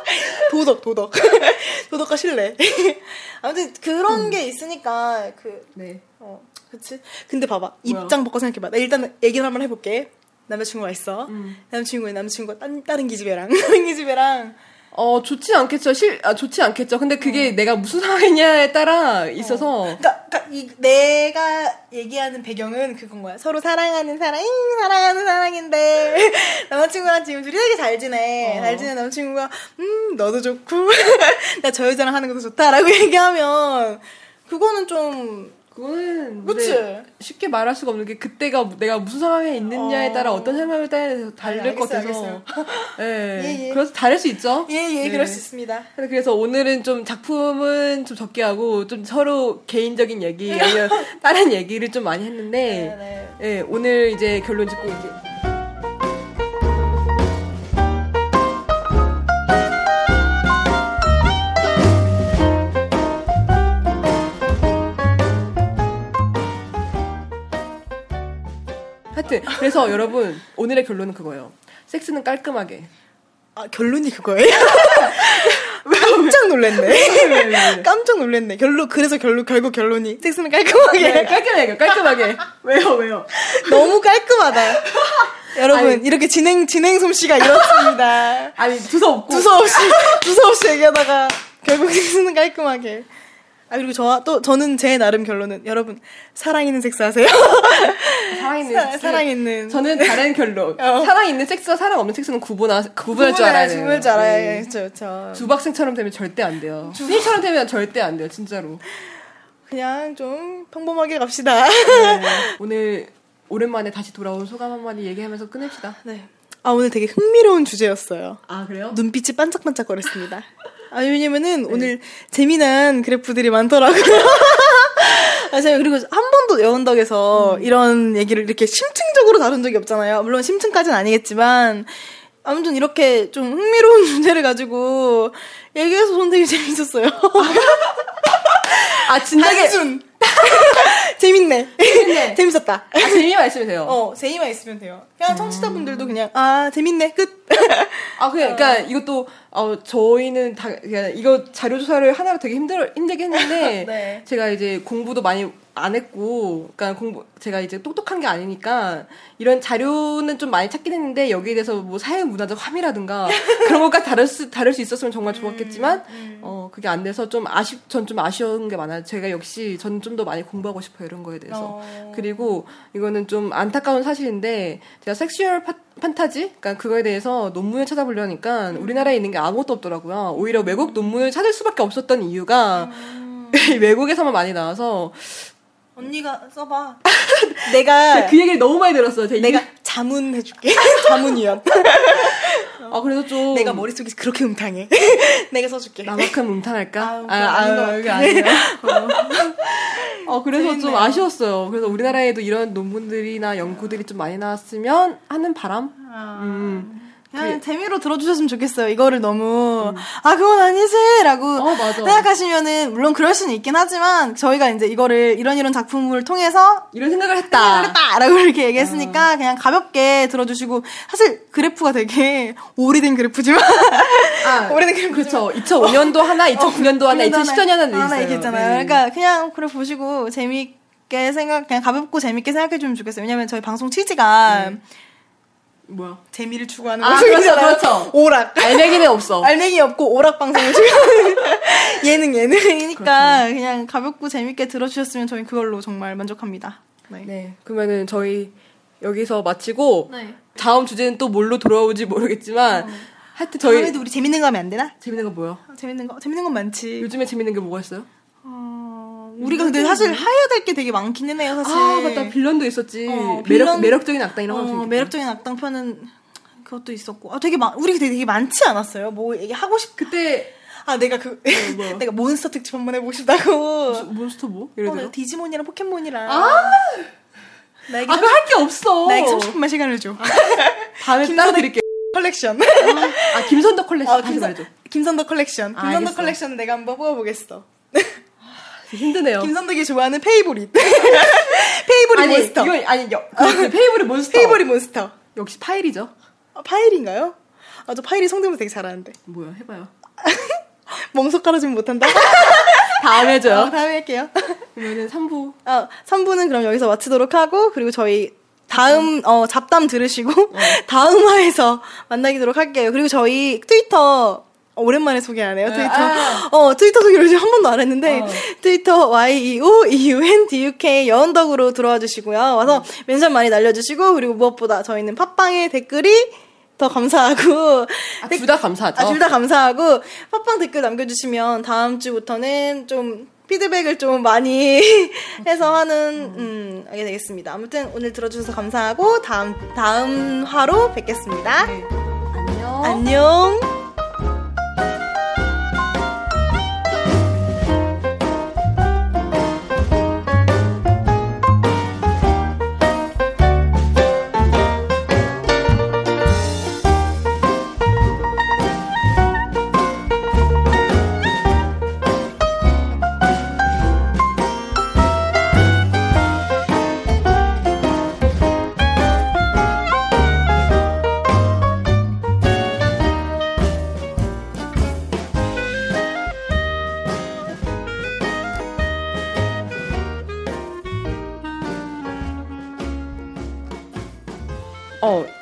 도덕, 도덕. *laughs* 도덕과 신뢰. *laughs* 아무튼 그런 음. 게 있으니까, 그, 네. 어, 그치? 근데 봐봐. 뭐야? 입장 바꿔 생각해 봐. 나 일단 얘기를 한번 해 볼게. 남자친구가 있어. 음. 남자친구의 남자친구가 딴, 다른 기집애랑. *laughs* 다른 기집애랑. 어 좋지 않겠죠. 실 아, 좋지 않겠죠. 근데 그게 내가 무슨 상황이냐에 따라 있어서 그니까, 그러니까 이, 내가 얘기하는 배경은 그건 거야. 서로 사랑하는 사랑, 잉, 사랑하는 사랑인데, *laughs* 남자친구랑 지금 둘이 되게 잘 지내. 어. 잘 지내 남자친구가, 음, 너도 좋고, *laughs* 나 저 여자랑 하는 것도 좋다라고 *laughs* 얘기하면, 그거는 좀, 그거는 그치? 쉽게 말할 수가 없는 게 그때가 내가 무슨 상황에 있느냐에 어. 따라 어떤 생각을 따라 다를 아니, 것 같아서 *laughs* 예, 예, 예. 그래서 다를 수 있죠. 예, 예, 네. 그럴 수 있습니다. 그래서 오늘은 좀 작품은 좀 적게 하고 좀 서로 개인적인 얘기 아니면 *laughs* 다른 얘기를 좀 많이 했는데 네, 예, 오늘 이제 결론 짓고 이제 하여튼 그래서 여러분 오늘의 결론은 그거예요. 섹스는 깔끔하게. 아, 결론이 그거예요? *laughs* 깜짝 놀랐네. *laughs* 깜짝 놀랐네. 결론, 그래서 결론, 결국 결론이. 섹스는 깔끔하게. 네, 깔끔하게 깔끔하게. 왜요 왜요? 너무 깔끔하다. *laughs* 여러분, 아니. 이렇게 진행, 진행 솜씨가 이렇습니다. 아니 두서 없고 두서 없이, 두서 없이 얘기하다가, 결국 섹스는 깔끔하게. 아, 그리고 저, 또, 저는 제 나름 결론은, 여러분, 사랑 있는 섹스 하세요. *laughs* 사랑 있는 사- 섹스. 사랑 있는. 저는 다른 결론. *laughs* 어. 사랑 있는 섹스와 사랑 없는 섹스는 구분하, 구분할 줄 알아야 돼요. 구분할 줄 알아야 네. 죠 그쵸. 주박생처럼 되면 절대 안 돼요. 수희처럼 되면 절대 안 돼요, 진짜로. 그냥 좀 평범하게 갑시다. 네. *laughs* 오늘 오랜만에 다시 돌아온 소감 한마디 얘기하면서 끝냅시다. 네. 아, 오늘 되게 흥미로운 주제였어요. 아, 그래요? 눈빛이 반짝반짝거렸습니다. 아, 왜냐면은 오늘 재미난 그래프들이 많더라고요. *laughs* 아, 제가 그리고 한 번도 여운덕에서 이런 얘기를 이렇게 심층적으로 다룬 적이 없잖아요. 물론 심층까지는 아니겠지만, 아무튼 이렇게 좀 흥미로운 *laughs* 주제를 가지고 얘기해서 저는 되게 *laughs* 재밌었어요. 아, 진작에. 재밌 네. 재밌었다. 아, 재미만 있으면 돼요. 어, 재미만 있으면 돼요. 그냥 청취자분들도 그냥, 아, 재밌네. 끝. 아, 그냥, 그러니까 이것도, 어, 저희는 다, 그냥 이거 자료 조사를 하나로 되게 힘들어, 힘들게 했는데, *laughs* 네. 제가 이제 공부도 많이 안 했고, 그러니까 공부, 제가 이제 똑똑한 게 아니니까, 이런 자료는 좀 많이 찾긴 했는데, 여기에 대해서 뭐 사회 문화적 함의라든가, *laughs* 그런 것까지 다룰 수, 다룰 수 있었으면 정말 좋았겠지만, 어, 그게 안 돼서 좀 아쉽, 전 좀 아쉬운 게 많아요. 제가 역시, 전 좀 더 많이 공부하고 싶어요, 이런 거에 대해서. 어. 그리고 이거는 좀 안타까운 사실인데 제가 sexual 파- 판타지, 그러니까 그거에 대해서 논문을 찾아보려니까 우리나라에 있는 게 아무것도 없더라고요. 오히려 외국 논문을 찾을 수밖에 없었던 이유가 *laughs* 외국에서만 많이 나와서 언니가 써봐. *laughs* 내가, 그 얘기를 너무 많이 들었어요. 제 내가 이- 자문 해줄게. *laughs* 자문위원. 아 그래서 좀 내가 머릿속이 그렇게 음탕해. *laughs* 내가 써줄게. 나만큼 음탕할까? 아우, 그건 아닌 같아. 아니에요. 어. 어, 그래서 좀 재밌네요. 아쉬웠어요. 그래서 우리나라에도 이런 논문들이나 연구들이 좀 많이 나왔으면 하는 바람? 음. 그냥 재미로 들어주셨으면 좋겠어요. 이거를 너무 아 그건 아니지라고 어. 생각하시면은 물론 그럴 수는 있긴 하지만 저희가 이제 이거를 이런 이런 작품을 통해서 이런 생각을 했다. 그랬다라고 이렇게 얘기했으니까 그냥 가볍게 들어주시고 사실 그래프가 되게 *laughs* 오래된 그래프지만 아, *laughs* 오래된 그래프 그렇죠. 2005년도 하나, *laughs* 2009년도 하나, 2010년도 하나 하나 있어요. 얘기했잖아요. 네. 그러니까 그냥 그래 보시고 재밌게 생각 그냥 가볍고 재밌게 생각해 주면 좋겠어요. 왜냐면 저희 방송 취지가 뭐야? 재미를 추구하는 아, 방송이잖아요. 그렇죠, 그렇죠. 오락. 알맹이는 없어. *laughs* 알맹이 없고 오락 방송을 지금 예능 예능이니까 그냥 가볍고 재밌게 들어주셨으면 저희 그걸로 정말 만족합니다. 네. 네, 그러면은 저희 여기서 마치고 네. 다음 주제는 또 뭘로 돌아올지 모르겠지만 하여튼 저희 다음에도 우리 재밌는 거 하면 안 되나? 재밌는 거? 아, 재밌는 거 재밌는 건 많지. 요즘에 재밌는 게 뭐가 있어요? 어, 우리가 근데 사실 해야 될 게 되게 많긴 해요 사실. 아 맞다 빌런도 있었지. 어, 매력 빌런- 매력적인 악당 이런 거 어. 매력적인 악당 편은 그것도 있었고. 아 되게 많 우리 되게, 되게 많지 않았어요? 뭐 얘기 하고 싶. 그때 아 내가 그 뭐요? *laughs* 내가 몬스터 특집 한번 해보고 싶다고. 몬스터 뭐? 예를 어, 들어. 내가 디지몬이랑 포켓몬이랑. 아! 나에게 아, 그거 할게 없어. 나에게 30분만 시간을 줘. 다음에 따로 드릴게요. 컬렉션. 아, 김선덕 컬렉션 어, 하지 김선, 말죠. 김선덕 컬렉션. 아, 김선덕 알겠어. 컬렉션을 내가 한번 뽑아보겠어. *laughs* 힘드네요. 김선덕이 좋아하는 favorite. *laughs* favorite 아니, 몬스터. 이거 아니, 여, 그 favorite monster. favorite monster. 역시 파이리죠. 아, 파이린가요? 아, 저 파이리 성대모사 되게 잘하는데. 뭐야, 해봐요. *laughs* 멍석 깔아주면 못한다? *laughs* 다음에 해줘요. 어, 다음에 할게요. 그러면은 3부. 어, 3부는 그럼 여기서 마치도록 하고, 그리고 저희 다음, 어, 잡담 들으시고, 다음 화에서 만나기도록 할게요. 그리고 저희 트위터, 어, 오랜만에 소개하네요, 트위터. 아. 어, 트위터 소개를 지금 한 번도 안 했는데, 어. 트위터 YEO-EUN-DUK 여은덕으로 들어와 주시고요. 와서 mention 많이 날려주시고, 그리고 무엇보다 저희는 팟빵의 댓글이 더 감사하고, 아, 둘다 감사하죠. 아, 둘 다 감사하고, 팟빵 댓글 남겨주시면 다음 주부터는 좀 피드백을 좀 많이 *laughs* 해서 하는, 음, 하게 되겠습니다. 아무튼 오늘 들어주셔서 감사하고, 다음, 다음 화로 뵙겠습니다. 네. 안녕. 안녕.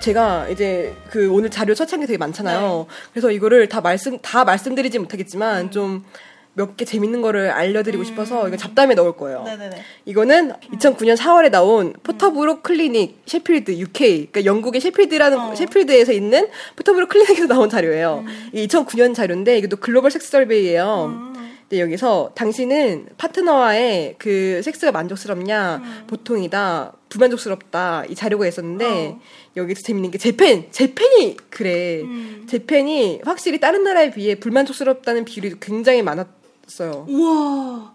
제가 이제 그 오늘 자료 search한 게 되게 많잖아요. 그래서 이거를 다 말씀, 다 말씀드리지 못하겠지만 좀몇 개 재밌는 거를 알려드리고 싶어서 이거 잡담에 넣을 거예요. 네네네. 이거는 2009년 4월에 나온 Porterbrook Clinic Sheffield UK 그러니까 영국의 셰필드라는 셰필드에서 있는 Porterbrook Clinic에서 나온 자료예요. 이게 2009년 자료인데 이것도 글로벌 섹스 설베이예요. 근데 여기서 당신은 파트너와의 그 섹스가 만족스럽냐? 보통이다. 불만족스럽다. 이 자료가 있었는데 여기서 재밌는 게 Japan Japan이 그래 Japan이 확실히 다른 나라에 비해 불만족스럽다는 비율이 굉장히 많았어요. 우와.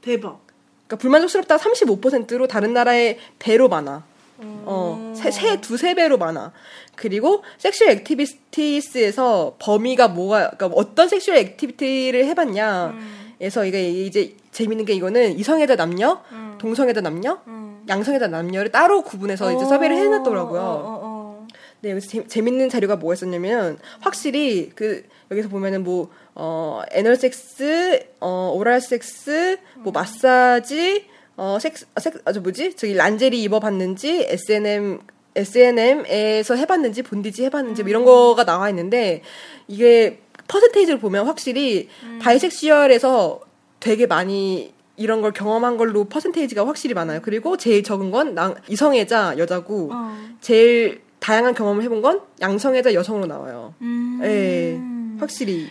대박. 그러니까 불만족스럽다 35%로 다른 나라의 배로 많아. 어, 세, 세, 두세 배로 많아. 그리고 sexual activities에서 범위가 뭐가, 그러니까 어떤 sexual activity를 해봤냐. 그래서 이게 이제 재밌는 게 이거는 이성애자 남녀, 음. 동성애자 남녀, 음. 양성애자 남녀를 따로 구분해서 이제 섭외를 해놨더라고요. 어, 어, 어. 네, 여기서 재, 재밌는 자료가 뭐가 있었냐면 확실히 그 여기서 보면은 뭐 어, 애널 섹스, 어, 오랄 섹스, 뭐 마사지, 어, 섹스, 아, 섹, 아, 저 뭐지? 저기 란제리 입어봤는지, S&M, S&M에서 해봤는지, 본디지 해봤는지, 뭐 이런 거가 나와 있는데, 이게 퍼센테이지를 보면 확실히 바이섹슈얼에서 되게 많이 이런 걸 경험한 걸로 퍼센테이지가 확실히 많아요. 그리고 제일 적은 건 남- 이성애자 여자고, 어. 제일 다양한 경험을 해본 건 양성애자 여성으로 나와요. 음. 예, 확실히.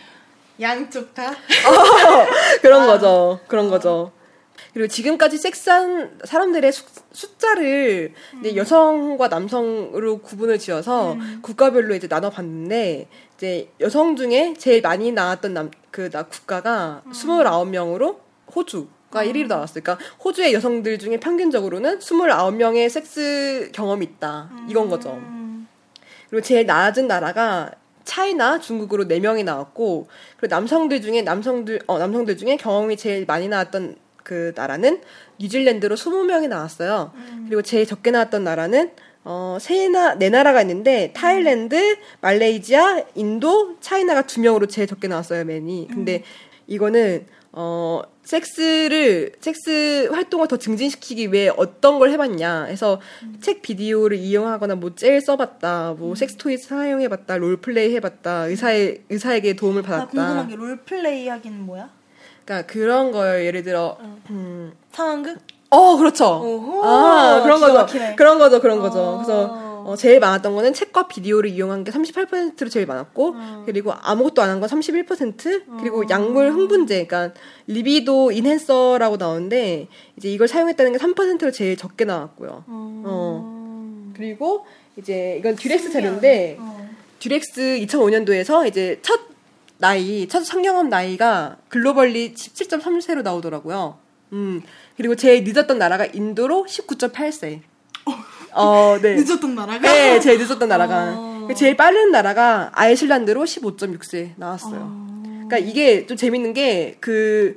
양쪽 다. *laughs* 그런 거죠. 그런 거죠. 그리고 지금까지 섹스한 사람들의 수, 숫자를 이제 여성과 남성으로 구분을 지어서 국가별로 이제 나눠봤는데 이제 여성 중에 제일 많이 나왔던 남, 그, 나, 국가가 29명으로 호주 가 1위로 나왔어요. 그러니까 호주의 여성들 중에 평균적으로는 29명의 섹스 경험이 있다. 이건 거죠. 음. 그리고 제일 낮은 나라가 차이나 중국으로 4명이 나왔고 그리고 남성들 중에 남성들 어 남성들 중에 경험이 제일 많이 나왔던 그 나라는 뉴질랜드로 20명이 나왔어요. 그리고 제일 적게 나왔던 나라는 어, 세나, 네 나라가 있는데, 타일랜드, 말레이시아, 인도, 차이나가 두 명으로 제일 적게 나왔어요, 맨이. 근데 이거는, 어, 섹스를, 섹스 활동을 더 증진시키기 위해 어떤 걸 해봤냐 해서 책 비디오를 이용하거나 뭐 젤 써봤다, 뭐 섹스토이 사용해봤다, 롤플레이 해봤다, 의사의, 의사에게 도움을 나 받았다. 궁금한 게 롤플레이 하기는 뭐야? 그러니까 그런 거예요. 예를 들어, 음, 상황극? 어, 그렇죠. 오호, 아, 그런 거죠. 막히네. 그런 거죠, 그런 거죠. 어. 그래서 어, 제일 많았던 거는 책과 비디오를 이용한 게 38%로 제일 많았고, 어. 그리고 아무것도 안 한 건 31%, 그리고 약물 흥분제, 그러니까 리비도 인핸서라고 나오는데, 이제 이걸 사용했다는 게 3%로 제일 적게 나왔고요. 어. 그리고 이제 이건 듀렉스 자료인데, 어. 듀렉스 2005년도에서 이제 첫 나이, 첫 성경험 나이가 글로벌리 17.3세로 나오더라고요. 음. 그리고 제일 늦었던 나라가 인도로 19.8세. 어, 네. *laughs* 늦었던 나라가? 네, 제일 늦었던 나라가. 어. 제일 빠른 나라가 아이슬란드로 15.6세 나왔어요. 그러니까 이게 좀 재밌는 게 그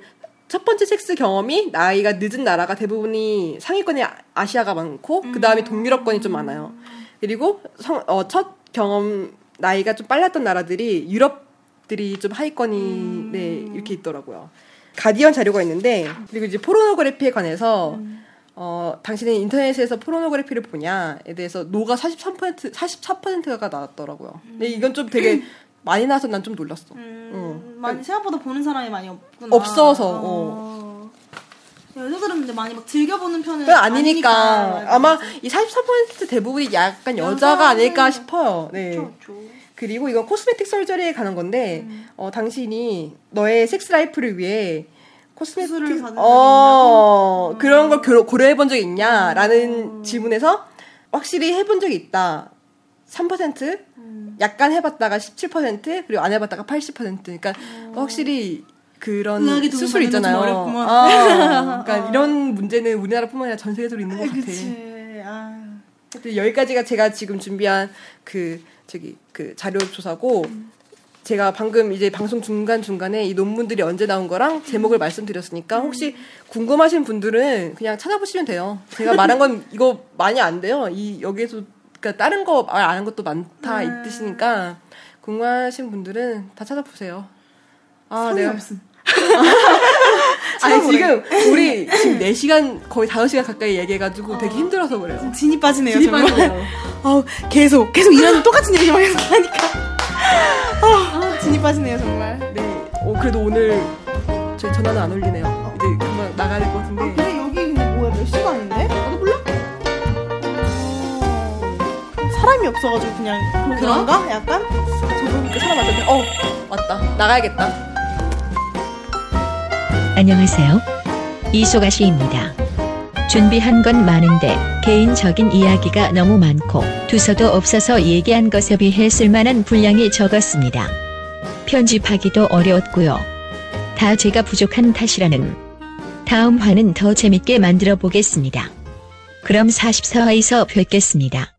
첫 번째 섹스 경험이 나이가 늦은 나라가 대부분이 상위권이 아- 아시아가 많고 그 다음에 동유럽권이 좀 많아요. 그리고 성- 어, 첫 경험 나이가 좀 빨랐던 나라들이 유럽들이 좀 하위권이 네 이렇게 있더라고요. 가디언 자료가 있는데 그리고 이제 포르노그래피에 관해서 어 당신은 인터넷에서 포르노그래피를 보냐에 대해서 노가 43% 44%가 나왔더라고요. 근데 이건 좀 되게 많이 나와서 난 좀 놀랐어. 음, 어. 많이 생각보다 보는 사람이 많이 없구나. 없어서, 어. 여자들은 근데 많이 막 즐겨보는 편은 아니니까 맞아, 아마. 이 44% 대부분이 약간 여자가 아닐까 싶어요. 네. 그쵸, 그쵸. 그리고 이건 cosmetic surgery에 관한 건데 음. 어, 당신이 너의 섹스 라이프를 위해 cosmetic 적이 어, 있냐고? 그런 걸 고려, 고려해 본적 있냐라는 음. 질문에서 확실히 해본 적이 있다. 3% 음. 약간 해봤다가 17% 그리고 안 해봤다가 80% 그러니까 확실히 그런 음. 의학의 도움 수술 받는 건좀 있잖아요. 아, 그러니까 *laughs* 이런 문제는 우리나라뿐만 아니라 전 세계적으로 있는 것 같아. 그치. 아. 하여튼 여기까지가 제가 지금 준비한 그 저기 그 자료 조사고 제가 방금 이제 방송 중간 중간에 이 논문들이 언제 나온 거랑 제목을 말씀드렸으니까 혹시 궁금하신 분들은 그냥 찾아보시면 돼요. 제가 말한 건 *laughs* 이거 많이 안 돼요. 이 여기에서 그러니까 다른 거한 것도 많다 음. 있으시니까 궁금하신 분들은 다 찾아보세요. 아, 내가 없음. *laughs* 아니 지금 우리 지금 *laughs* 4시간 거의 5시간 가까이 얘기해가지고 되게 힘들어서 그래요. 진이 빠지네요. 진이 정말. 빠지네요. 어, 계속 계속 이런 똑같은 얘기만 계속 하니까 아, 진이 빠지네요 정말. 네. 어, 그래도 오늘 저희 전화는 안 올리네요. 이제 그만 나가야 될것 같은데. 근데 여기 근데 뭐야 몇 시간인데? 나도 몰라. 사람이 없어가지고 그냥 그런가? 약간? 저도 보니까 사람 왔던데. 어, 왔다. 나가야겠다. 안녕하세요. 이소가 씨입니다. 준비한 건 많은데 개인적인 이야기가 너무 많고 두서도 없어서 얘기한 것에 비해 쓸만한 분량이 적었습니다. 편집하기도 어려웠고요. 다 제가 부족한 탓이라는 다음 화는 더 재밌게 만들어 보겠습니다. 그럼 44화에서 뵙겠습니다.